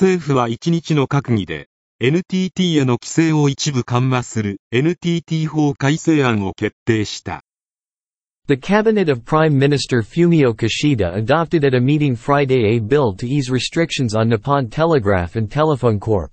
政府は1日の閣議で、NTT への規制を一部緩和する NTT 法改正案を決定した。The cabinet of Prime Minister Fumio Kishida adopted at a meeting Friday a bill to ease restrictions on Nippon Telegraph and Telephone Corp.